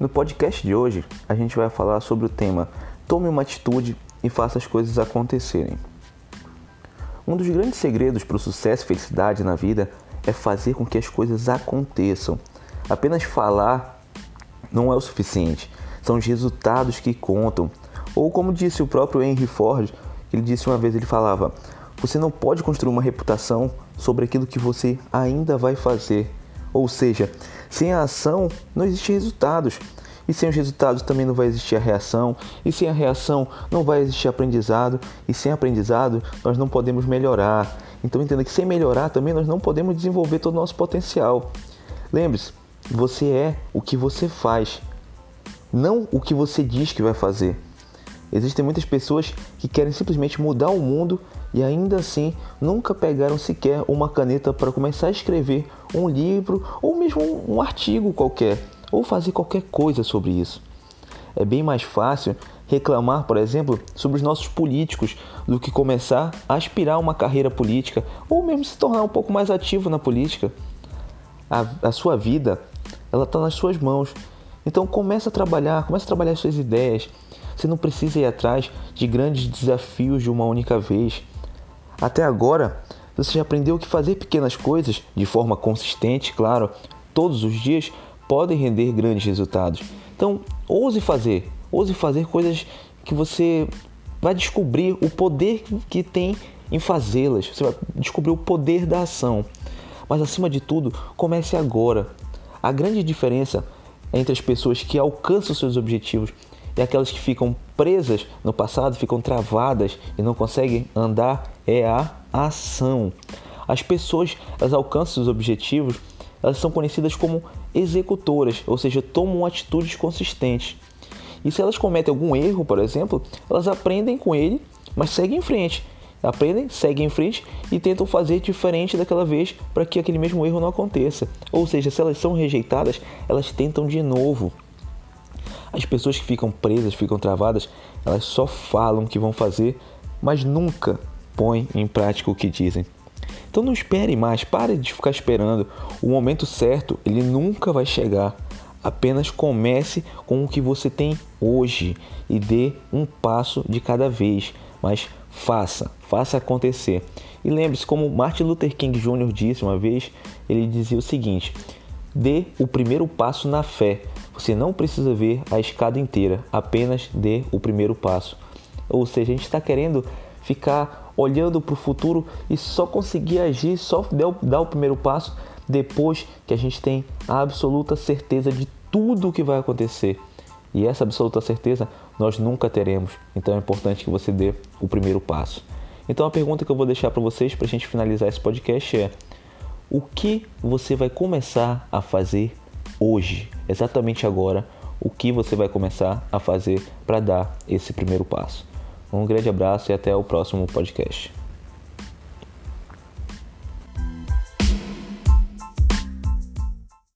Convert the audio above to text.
No podcast de hoje, a gente vai falar sobre o tema Tome uma atitude e faça as coisas acontecerem. Um dos grandes segredos para o sucesso e felicidade na vida é fazer com que as coisas aconteçam. Apenas falar não é o suficiente, são os resultados que contam. Ou como disse o próprio Henry Ford, ele disse uma vez, ele falava: "Você não pode construir uma reputação sobre aquilo que você ainda vai fazer". Ou seja, sem a ação não existem resultados. E sem os resultados também não vai existir a reação, e sem a reação não vai existir aprendizado, e sem aprendizado nós não podemos melhorar. Então entenda que sem melhorar também nós não podemos desenvolver todo o nosso potencial. Lembre-se, você é o que você faz, não o que você diz que vai fazer. Existem muitas pessoas que querem simplesmente mudar o mundo e ainda assim nunca pegaram sequer uma caneta para começar a escrever um livro ou mesmo um artigo qualquer ou fazer qualquer coisa sobre isso. É bem mais fácil reclamar, por exemplo, sobre os nossos políticos do que começar a aspirar uma carreira política ou mesmo se tornar um pouco mais ativo na política. A, a sua vida, ela está nas suas mãos. Então comece a trabalhar, comece a trabalhar suas ideias. Você não precisa ir atrás de grandes desafios de uma única vez. Até agora, você já aprendeu que fazer pequenas coisas de forma consistente, claro, todos os dias, podem render grandes resultados. Então, ouse fazer, ouse fazer coisas que você vai descobrir o poder que tem em fazê-las. Você vai descobrir o poder da ação. Mas acima de tudo, comece agora. A grande diferença entre as pessoas que alcançam seus objetivos e aquelas que ficam presas no passado, ficam travadas e não conseguem andar é a ação. As pessoas elas alcançam os objetivos elas são conhecidas como executoras, ou seja, tomam atitudes consistentes. E se elas cometem algum erro, por exemplo, elas aprendem com ele, mas seguem em frente. Aprendem, seguem em frente e tentam fazer diferente daquela vez para que aquele mesmo erro não aconteça. Ou seja, se elas são rejeitadas, elas tentam de novo. As pessoas que ficam presas, ficam travadas, elas só falam que vão fazer, mas nunca põem em prática o que dizem. Então não espere mais, pare de ficar esperando. O momento certo, ele nunca vai chegar. Apenas comece com o que você tem hoje e dê um passo de cada vez, mas faça, faça acontecer. E lembre-se, como Martin Luther King Jr. disse uma vez, ele dizia o seguinte: dê o primeiro passo na fé. Você não precisa ver a escada inteira, apenas dê o primeiro passo. Ou seja, a gente está querendo ficar olhando para o futuro e só conseguir agir, só dar o primeiro passo depois que a gente tem a absoluta certeza de tudo o que vai acontecer. E essa absoluta certeza nós nunca teremos. Então é importante que você dê o primeiro passo. Então a pergunta que eu vou deixar para vocês para a gente finalizar esse podcast é: o que você vai começar a fazer hoje, exatamente agora? O que você vai começar a fazer para dar esse primeiro passo? Um grande abraço e até o próximo podcast.